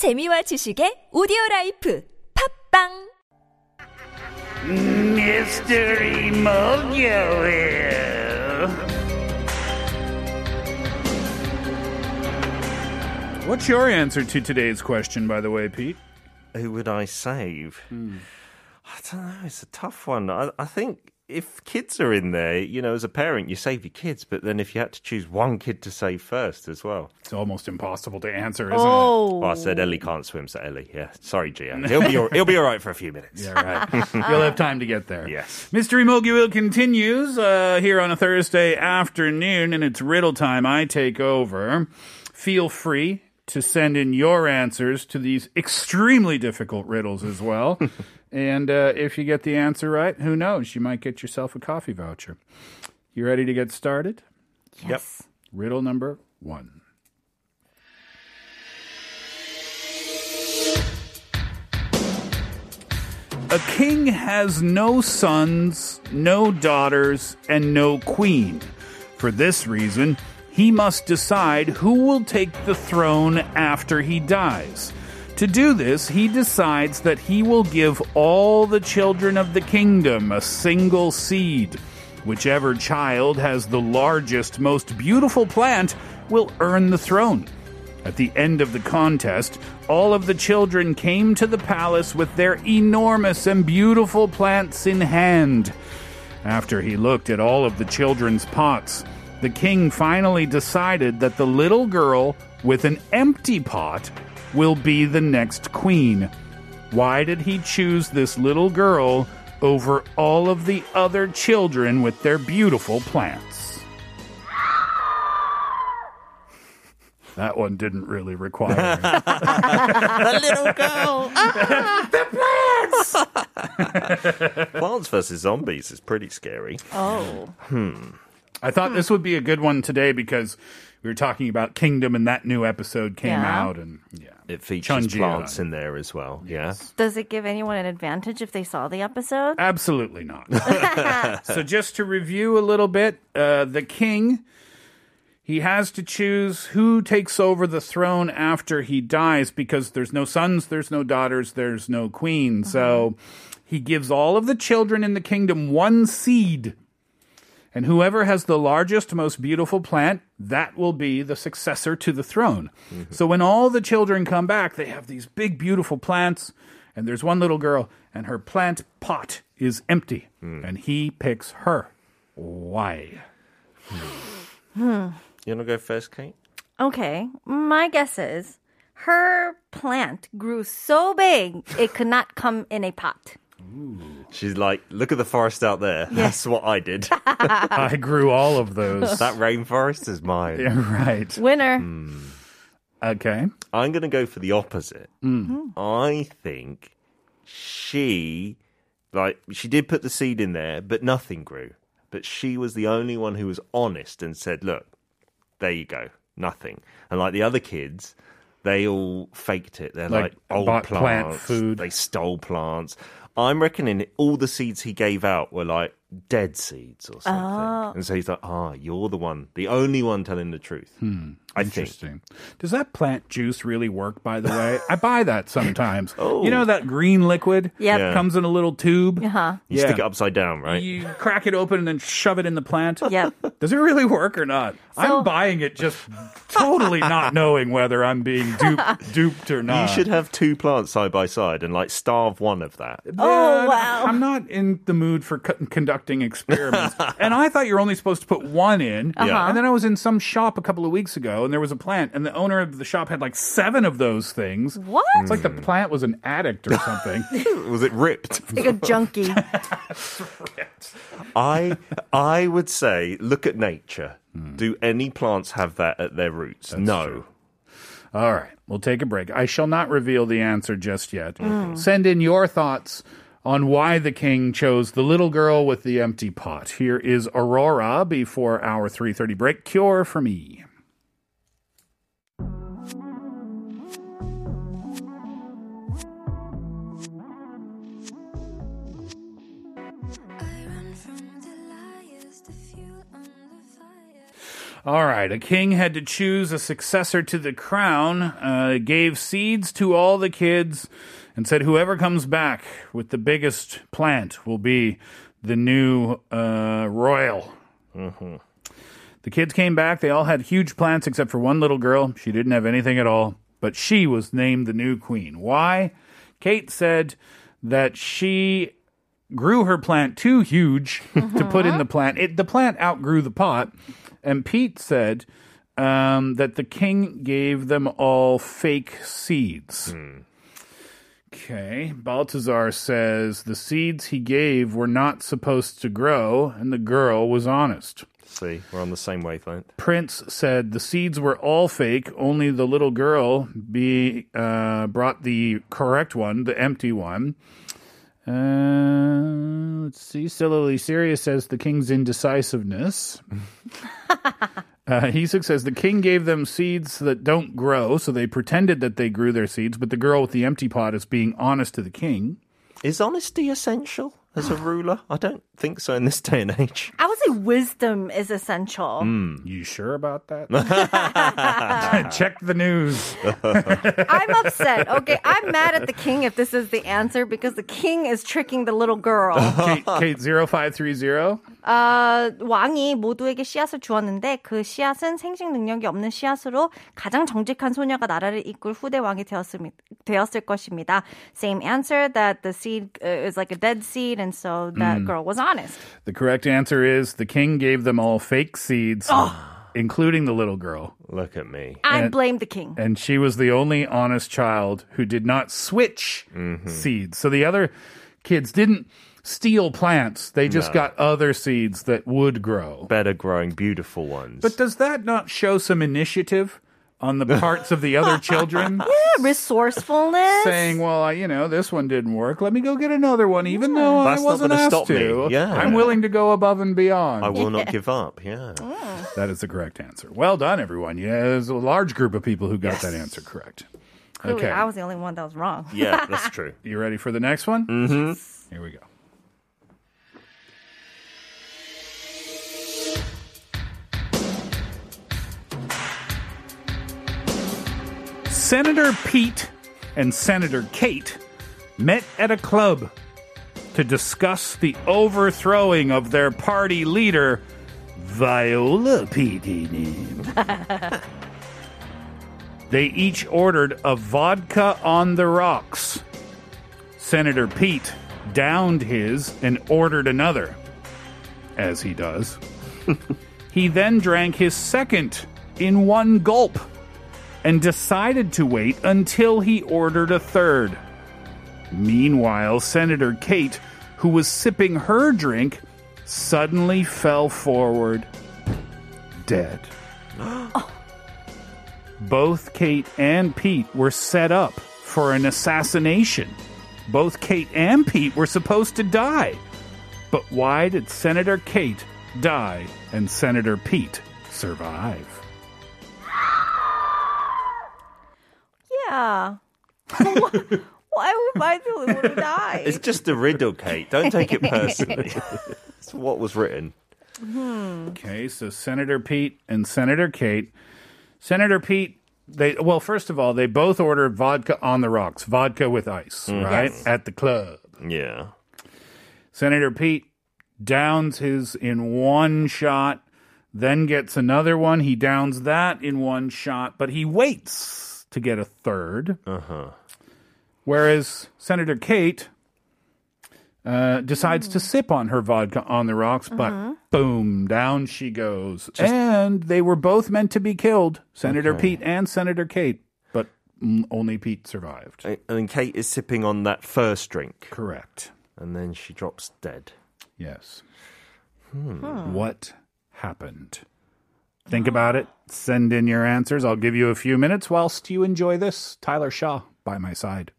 재미와 지식의 오디오 라이프 팝빵 Mystery Mokyoil. What's your answer to today's question, by the way, Pete? Who would I save? Hmm. I don't know. It's a tough one. I, I think if kids are in there, you know, as a parent, you save your kids. But then if you had to choose one kid to save first as well. It's almost impossible to answer, isn't Oh, Well, I said Ellie can't swim, so Ellie. Yeah, sorry, Gia. He'll be all, he'll be all right for a few minutes. Yeah, right. You'll have time to get there. Yes. Mystery Mokyoil continues uh, here on a Thursday afternoon, and it's riddle time. I take over. Feel free to send in your answers to these extremely difficult riddles as well. and uh, if you get the answer right, who knows? You might get yourself a coffee voucher. You ready to get started? yes. Riddle number one. A king has no sons, no daughters, and no queen. For this reason, he must decide who will take the throne after he dies. To do this, he decides that he will give all the children of the kingdom a single seed. Whichever child has the largest, most beautiful plant will earn the throne. At the end of the contest, all of the children came to the palace with their enormous and beautiful plants in hand. After he looked at all of the children's pots, the king finally decided that the little girl with an empty pot will be the next queen. Why did he choose this little girl over all of the other children with their beautiful plants? That one didn't really require. the little girl. The Plants plants versus zombies is pretty scary. Oh, hmm. I thought this would be a good one today because we were talking about Kingdom and that new episode came Yeah. out and yeah. It features Chunji plants on. in there as well. Yeah. does it give anyone an advantage if they saw the episode? Absolutely not. so just to review a little bit, uh, the king he has to choose who takes over the throne after he dies because there's no sons, there's no daughters, there's no queen. So he gives all of the children in the kingdom one seed. And whoever has the largest, most beautiful plant, that will be the successor to the throne. Mm-hmm. So when all the children come back, they have these big, beautiful plants. And there's one little girl, and her plant pot is empty. Hmm. And he picks her. Why? Hmm. Hmm. You want to go first, Kate? Okay, my guess is her plant grew so big it could not come in a pot. She's like, look at the forest out there. That's what I did. I grew all of those. that rainforest is mine. Yeah, right. Winner. Hmm. Okay. I'm going to go for the opposite. Hmm. Hmm. I think she, like, she did put the seed in there, but nothing grew. But she was the only one who was honest and said, look, there you go, nothing. And like the other kids, they all faked it. They're Like, like, old plants. plant food. They stole plants. I'm reckoning all the seeds he gave out were like dead seeds or something. And so he's like, ah, you're the one, the only one telling the truth. I think. Interesting. Does that plant juice really work, by the way? I buy that sometimes. Oh. You know that green liquid? Yep. Yeah. Comes in a little tube. Uh-huh. You Yeah. stick it upside down, right? You crack it open and then shove it in the plant. Yep. Does it really work or not? So- I'm buying it just totally not knowing whether I'm being duped, duped or not. You should have two plants side by side and like starve one of that. Oh, wow. I'm not in the mood for co- conducting experiments. and I thought you were only supposed to put one in. Uh-huh. And then I was in some shop a couple of weeks ago and there was a plant and the owner of the shop had like seven of those things. What? It's like the plant was an addict or something. Was it ripped? Like a junkie. I I would say look at nature. Hmm. Do any plants have that at their roots? no. All right, we'll take a break. I shall not reveal the answer just yet. Mm. Send in your thoughts on why the king chose the little girl with the empty pot. Here is Aurora before our 3:30 break. Cure for me. All right, a king had to choose a successor to the crown, uh, gave seeds to all the kids, and said whoever comes back with the biggest plant will be the new uh, royal. The kids came back. They all had huge plants except for one little girl. She didn't have anything at all, but she was named the new queen. Why? Kate said that she grew her plant too huge to put in the plant. It, the plant outgrew the pot. And Pete said um, that the king gave them all fake seeds. Okay. Baltazar says the seeds he gave were not supposed to grow, and the girl was honest. See, we're on the same wavelength. Prince said the seeds were all fake. Only the little girl be uh, brought the correct one, the empty one. Uh, let's see. Sillily Serious says the king's indecisiveness. uh, Heesuk says the king gave them seeds that don't grow, so they pretended that they grew their seeds, but the girl with the empty pot is being honest to the king. Is honesty essential as a ruler? I don't think so in this day and age. I would say wisdom is essential. You sure about that? Check the news. I'm upset. Okay, I'm mad at the king if this is the answer because the king is tricking the little girl. Kate, Kate 0530. 어, 왕이 모두에게 씨앗을 주었는데 그 씨앗은 생식 능력이 없는 씨앗으로 가장 정직한 소녀가 나라를 이끌 후대 왕이 되었습니다, 되었을 것입니다. Same answer that the seed uh, is like a dead seed and so that girl was honest. The correct answer is the king gave them all fake seeds, including the little girl. Look at me. I And- blame the king. And she was the only honest child who did not switch mm-hmm. seeds. So the other kids didn't steal plants, they just got other seeds that would grow. Better growing beautiful ones. But does that not show some initiative on the parts of the other children? Yeah, resourcefulness. Saying, well, I- you know, this one didn't work. Let me go get another one, even though That's I wasn't gonna asked stop me. to. Yeah. I'm willing to go above and beyond. I will not give up. Yeah. That is the correct answer. Well done, everyone. Yeah, there's a large group of people who got that answer correct. Clearly, Okay. I was the only one that was wrong. Yeah, that's true. You ready for the next one? Mm-hmm. Here we go. Senator Pete and Senator Kate met at a club to discuss the overthrowing of their party leader, Viola Petey. They each ordered a vodka on the rocks. Senator Pete downed his and ordered another, as he does. he then drank his second in one gulp and decided to wait until he ordered a third. Meanwhile, Senator Kate, who was sipping her drink, suddenly fell forward, dead. Both Kate and Pete were set up for an assassination. Both Kate and Pete were supposed to die. But why did Senator Kate die and Senator Pete survive? Why would my feeling would die? It's just a riddle, Kate. Don't take it personally. it's what was written. Hmm. Okay, so Senator Pete and Senator Kate. Senator Pete, they well, first of all, they both ordered vodka on the rocks, vodka with ice, mm. right? At the club. Yeah. Senator Pete downs his in one shot, then gets another one. He downs that in one shot, but he waits to get a third. Uh-huh. Whereas Senator Kate uh, decides to sip on her vodka on the rocks, but boom, down she goes. and they were both meant to be killed, Senator Okay. Pete and Senator Kate, but mm, only Pete survived. And and Kate is sipping on that first drink, Correct. and then she drops dead. Yes. What happened? Think about it. Send in your answers. I'll give you a few minutes whilst you enjoy this. Tyler Shaw by my side.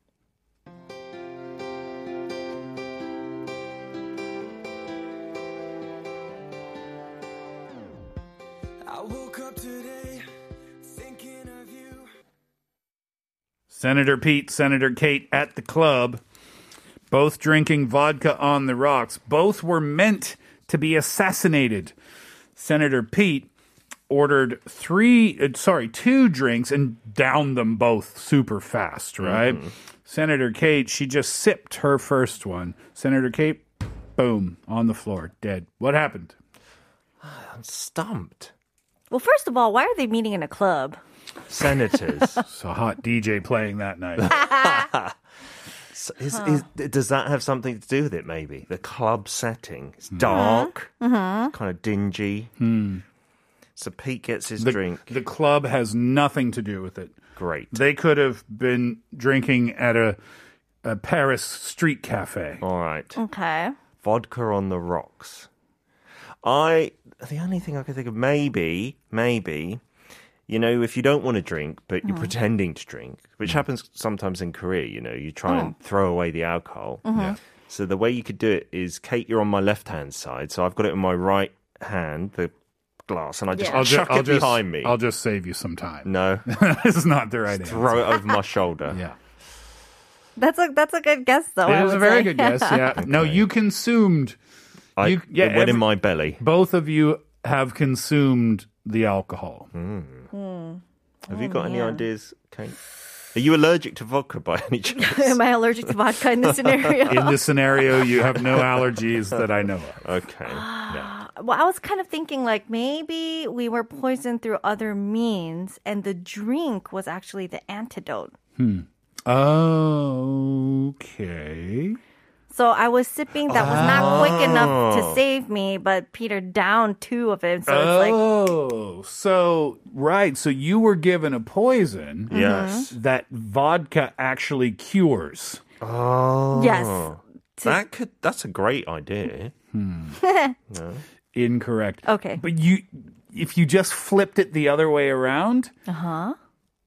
I woke up today thinking of you. Senator Pete, Senator Kate at the club, both drinking vodka on the rocks. Both were meant to be assassinated. Senator Pete ordered three, uh, sorry, two drinks and downed them both super fast, right? Mm-hmm. Senator Kate, she just sipped her first one. Senator Kate, boom, on the floor, dead. What happened? I'm stumped. Well, first of all, why are they meeting in a club? Senators. It's a hot DJ playing that night. So is, is, does that have something to do with it, maybe? The club setting. It's hmm. dark, mm-hmm. kind of dingy. Hmm. So Pete gets his the, drink. the club has nothing to do with it. Great. They could have been drinking at a, a Paris street cafe. All right. Okay. Vodka on the rocks. I, the only thing I can think of, maybe, maybe, you know, if you don't want to drink, but you're hmm. pretending to drink, which hmm. happens sometimes in Korea, you know, you try and hmm. throw away the alcohol. Mm-hmm. Yeah. So the way you could do it is, Kate, you're on my left hand side, so I've got it in my right hand, the glass, and I just Yeah. I'll, ju- chuck I'll it just, behind me. I'll just save you some time. No, this is not the right answer. throw it over my shoulder. Yeah. That's a that's a good guess though. I It is a very say. good guess. Yeah. No, you consumed. I, You- yeah, it went every- in my belly. Both of you have consumed the alcohol. Hmm. Hmm. Have you oh, got any ideas, Kate? Are you allergic to vodka by any chance? Am I allergic to vodka in this scenario? In this scenario, you have no allergies that I know of. okay. Yeah. well, I was kind of thinking like maybe we were poisoned through other means, and the drink was actually the antidote. Hmm. Oh, okay. So I was sipping that was not quick enough Oh. to save me, but Peter downed two of it. So it's like, oh, so right. So you were given a poison Yes. that vodka actually cures. Oh. yes. That could. That's a great idea. Incorrect. Okay. But you, if you just flipped it the other way around, Uh-huh.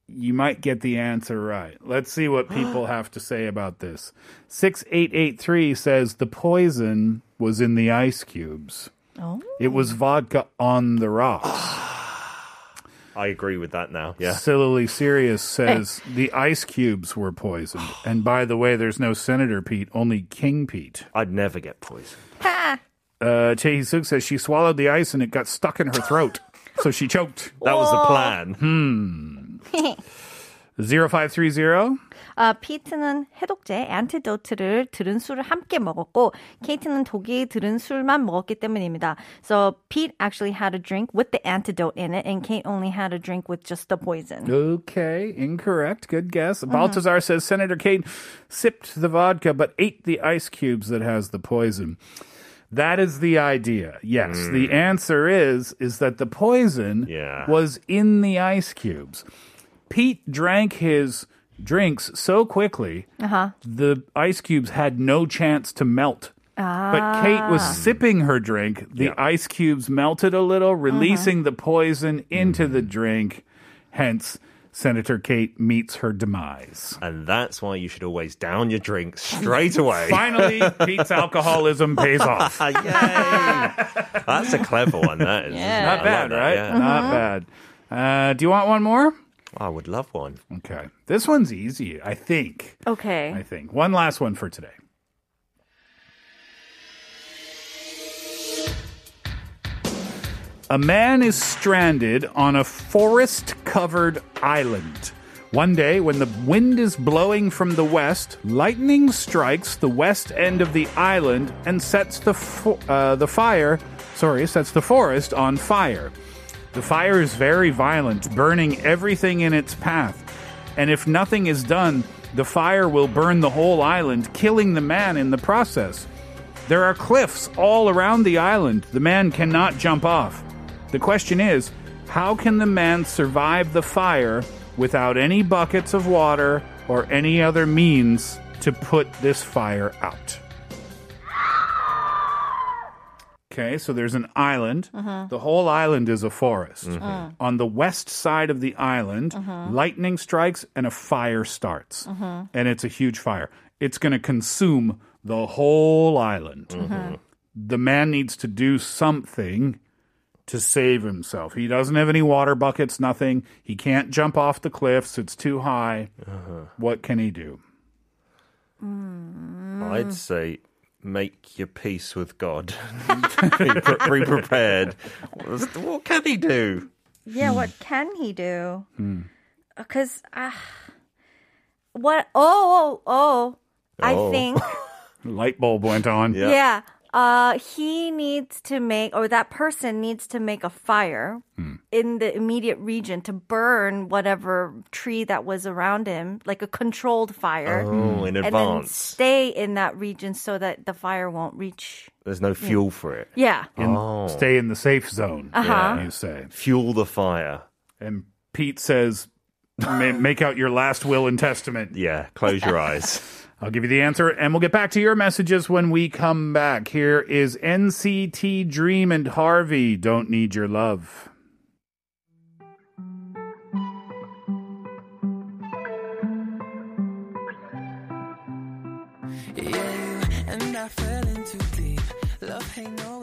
You might get the answer right. Let's see what people have to say about this. 6883 says the poison was in the ice cubes. Oh. It was vodka on the rocks. I agree with that now. Yeah. Silly Serious says the ice cubes were poisoned. And by the way, there's no Senator Pete, only King Pete. I'd never get poisoned. Uh, Chae Suk says she swallowed the ice and it got stuck in her throat. So she choked. That was the plan. 0530. 아, 피트는 해독제 안티도트를 들은 술을 함께 먹었고 케이트는 독이 들은 술만 먹었기 때문입니다. So Pete actually had a drink with the antidote in it and Kate only had a drink with just the poison. Okay, incorrect. Good guess. Baltazar says Senator Kate sipped the vodka but ate the ice cubes that has the poison. That is the idea. Yes, the answer is is that the poison Yeah. was in the ice cubes. Pete drank his drinks so quickly, the ice cubes had no chance to melt. But Kate was sipping her drink. The ice cubes melted a little, releasing the poison into the drink. Hence, Senator Kate meets her demise. And that's why you should always down your drink straight away. Finally, Pete's alcoholism pays off. Ah, Yay! That's a clever one. That is. Yeah. Not I like bad, that, right? yeah. Not bad. Uh, do you want one more? I would love one. Okay. This one's easy, I think. Okay. I think. One last one for today. A man is stranded on a forest covered island. One day, when the wind is blowing from the west, lightning strikes the west end of the island and sets the, fo- uh, the fire, sorry, sets the forest on fire. The fire is very violent, burning everything in its path. And if nothing is done, the fire will burn the whole island, killing the man in the process. There are cliffs all around the island. The man cannot jump off. The question is how can the man survive the fire without any buckets of water or any other means to put this fire out? Okay, so there's an island. Uh-huh. The whole island is a forest. Mm-hmm. On the west side of the island, uh-huh. lightning strikes and a fire starts. Uh-huh. And it's a huge fire. It's going to consume the whole island. Mm-hmm. The man needs to do something to save himself. He doesn't have any water buckets, nothing. He can't jump off the cliffs, it's too high. What can he do? Mm. I'd say make your peace with God. be, pre- be prepared. What can he do? Yeah, what hmm. can he do? Because uh, ah, what? Oh, oh, oh! I Oh. think Light bulb went on. Yeah. yeah. Uh, he needs to make, or that person needs to make a fire in the immediate region to burn whatever tree that was around him, like a controlled fire, Oh, in and then advance. stay in that region so that the fire won't reach. There's no fuel for it. Yeah. In- Oh. Stay in the safe zone, Uh-huh. you say. Fuel the fire. And Pete says, make out your last will and testament. Yeah, close your eyes. I'll give you the answer, and we'll get back to your messages when we come back. Here is NCT Dream and HRVY. Don't need your love. Yeah, and I fell in too deep. Love ain't no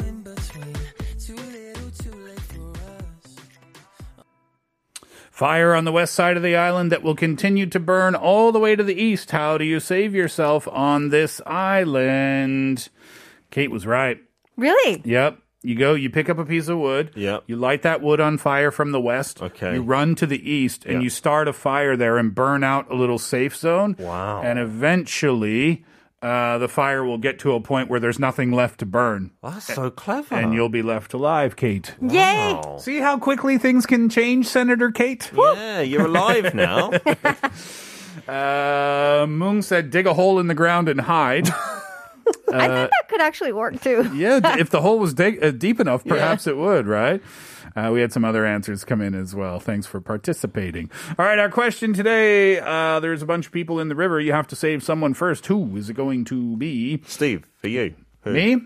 Fire on the west side of the island that will continue to burn all the way to the east. How do you save yourself on this island? Kate was right. Really? Yep. You go, you pick up a piece of wood. Yep. You light that wood on fire from the west. Okay. You run to the east and Yeah. you start a fire there and burn out a little safe zone. Wow. And eventually, uh, the fire will get to a point where there's nothing left to burn. That's so clever. And you'll be left alive, Kate. Yay! Wow. See how quickly things can change, Senator Kate? Yeah, you're alive now. Uh, Moong said, dig a hole in the ground and hide. I think that could actually work too. yeah, if the hole was dig- uh, deep enough, perhaps it would, right? Uh, we had some other answers come in as well. Thanks for participating. All right, our question today uh, there's a bunch of people in the river. You have to save someone first. Who is it going to be? Steve, for you. Who? Me?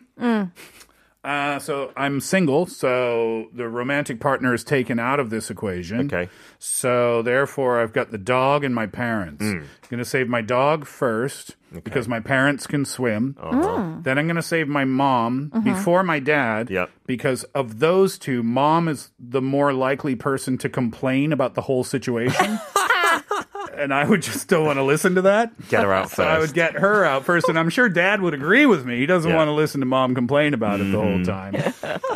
Uh, so I'm single, so the romantic partner is taken out of this equation. Okay. So therefore, I've got the dog and my parents. Hmm. I'm going to save my dog first because my parents can swim. Uh-huh. Then I'm going to save my mom before my dad Yep. because of those two, mom is the more likely person to complain about the whole situation. and I would just still want to listen to that. Get her out So I would get her out first, and I'm sure Dad would agree with me. He doesn't Yeah. want to listen to Mom complain about it the whole time.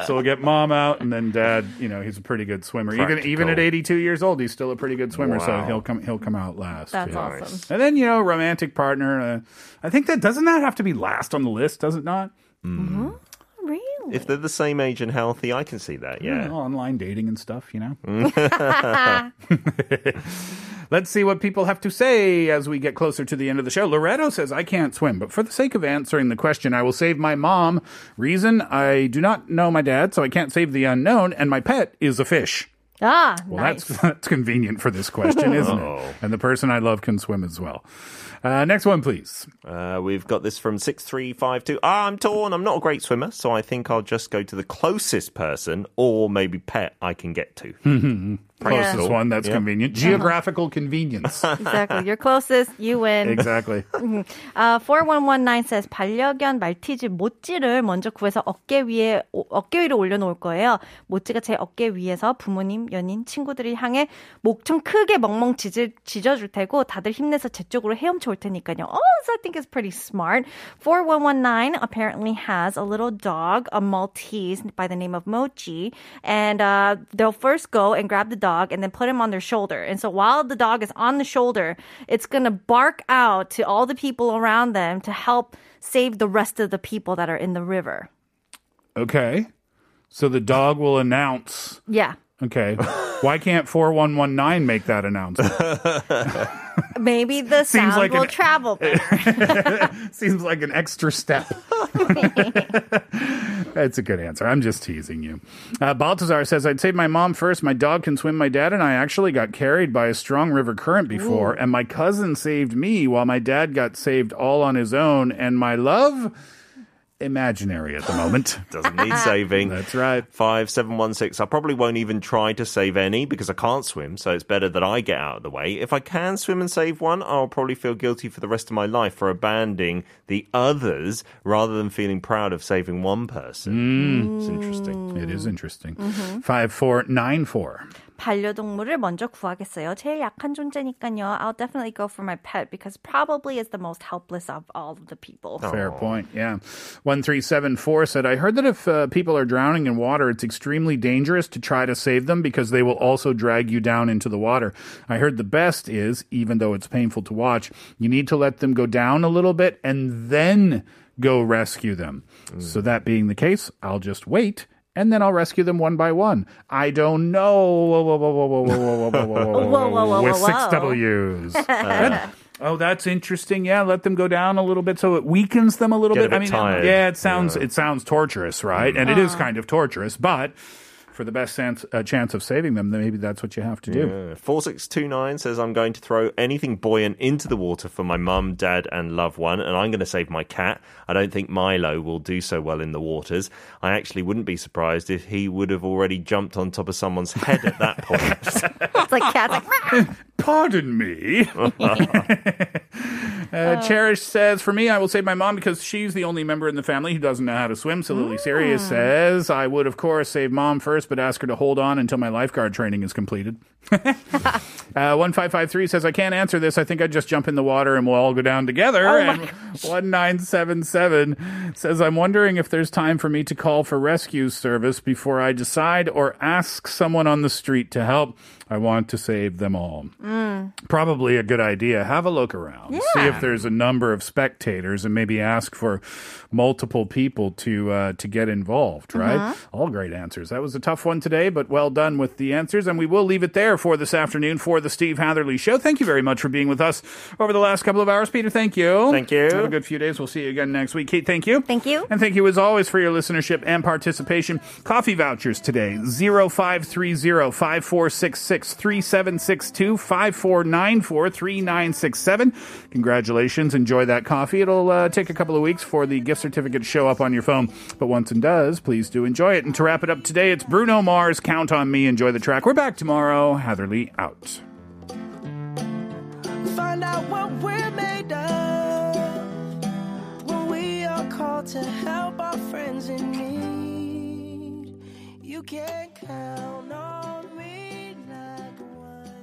so we'll get Mom out, and then Dad. You know, he's a pretty good swimmer. Even even at 82 years old, he's still a pretty good swimmer. So he'll come he'll come out last. That's yeah. awesome. And then you know, romantic partner. Uh, I think that doesn't that have to be last on the list? Does it not? mm-hmm Really? If they're the same age and healthy, I can see that. You Yeah. know, online dating and stuff. You know. Let's see what people have to say as we get closer to the end of the show. Loretto says, I can't swim, but for the sake of answering the question, I will save my mom. Reason, I do not know my dad, so I can't save the unknown, and my pet is a fish. Ah, Well, nice. that's, that's convenient for this question, isn't it? And the person I love can swim as well. Uh, next one, please. Uh, we've got this from 6352. Ah, I'm torn. I'm not a great swimmer, so I think I'll just go to the closest person or maybe pet I can get to. Closest Cool. one, that's Yeah. convenient. Geographical convenience. exactly. You're closest. You win. exactly. Uh, 4119 says 반려견 말티즈 모찌를 먼저 구해서 어깨 위에 오- 어깨 위로 올려놓을 거예요. 모찌가 제 어깨 위에서 부모님, 연인, 친구들을 향해 목 좀 크게 멍멍 짖을, 짖어줄 테고 다들 힘내서 제 쪽으로 헤엄쳐 올 테니까요. Oh, this I think is pretty smart. 4119 apparently has a little dog, a Maltese by the name of Mochi, and uh, they'll first go and grab the dog and then put him on their shoulder. And so while the dog is on the shoulder, it's gonna bark out to all the people around them to help save the rest of the people that are in the river. Okay. So the dog will announce. Yeah. Okay. Why can't 4119 make that announcement? Maybe the sound like will an- travel better. Seems like an extra step. That's a good answer. I'm just teasing you. Uh, Baltazar says, I'd save my mom first. My dog can swim. My dad and I actually got carried by a strong river current before, and my cousin saved me while my dad got saved all on his own. And my love, imaginary at the moment. Doesn't need saving. That's right. 5716. I probably won't even try to save any because I can't swim, so it's better that I get out of the way. If I can swim and save one, I'll probably feel guilty for the rest of my life for abandoning the others rather than feeling proud of saving one person. Mm. It's interesting. It is interesting. Mm-hmm. 5494. 반려동물을 먼저 구하겠어요. 제일 약한 존재니까요. I'll definitely go for my pet because probably is the most helpless of all of the people. Fair point. Yeah. 1374 said, I heard that if uh, people are drowning in water, it's extremely dangerous to try to save them because they will also drag you down into the water. I heard the best is, even though it's painful to watch, you need to let them go down a little bit and then go rescue them. So that being the case, I'll just wait. and then I'll rescue them one by one. I don't know. Whoa, whoa, whoa, whoa, whoa, whoa, whoa, whoa, whoa, whoa, Whoa, whoa, whoa, with six. W's. That- Oh, that's interesting. Yeah, let them go down a little bit so it weakens them a little Get a bit. I mean, tired. yeah, it sounds Yeah. it sounds torturous, right? Mm. And it is uh-huh. kind of torturous, but for the best chance, uh, chance of saving them, then maybe that's what you have to do. Yeah. 4629 says, I'm going to throw anything buoyant into the water for my mum, dad, and loved one, and I'm going to save my cat. I don't think Milo will do so well in the waters. I actually wouldn't be surprised if he would have already jumped on top of someone's head at that point. It's like cats like, Pardon me. uh, Cherish says, For me, I will save my mom because she's the only member in the family who doesn't know how to swim. So Lily Sirius says, I would, of course, save mom first, but ask her to hold on until my lifeguard training is completed. uh, 1553 says, I can't answer this. I think I'd just jump in the water and we'll all go down together. and 1977 says, I'm wondering if there's time for me to call for rescue service before I decide or ask someone on the street to help. I want to save them all. Probably a good idea. Have a look around. See if there's a number of spectators and maybe ask for multiple people to uh, to get involved, right? All great answers. That was a tough one today, but well done with the answers. And we will leave it there for this afternoon for the Steve Hatherley Show. Thank you very much for being with us over the last couple of hours. Peter, thank you. Thank you. Have a good few days. We'll see you again next week. Kate, thank you. Thank you. And thank you as always for your listenership and participation. Coffee vouchers today 0530 5466 3762 5494 3967. Congratulations. Enjoy that coffee. It'll uh, take a couple of weeks for the gift certificate to show up on your phone. But once it does, please do enjoy it. And to wrap it up today, it's Bruno Mars. Count on me. Enjoy the track. We're back tomorrow. Hatherley out. Find out what we're made of when we are called to help our friends in need. You can count on.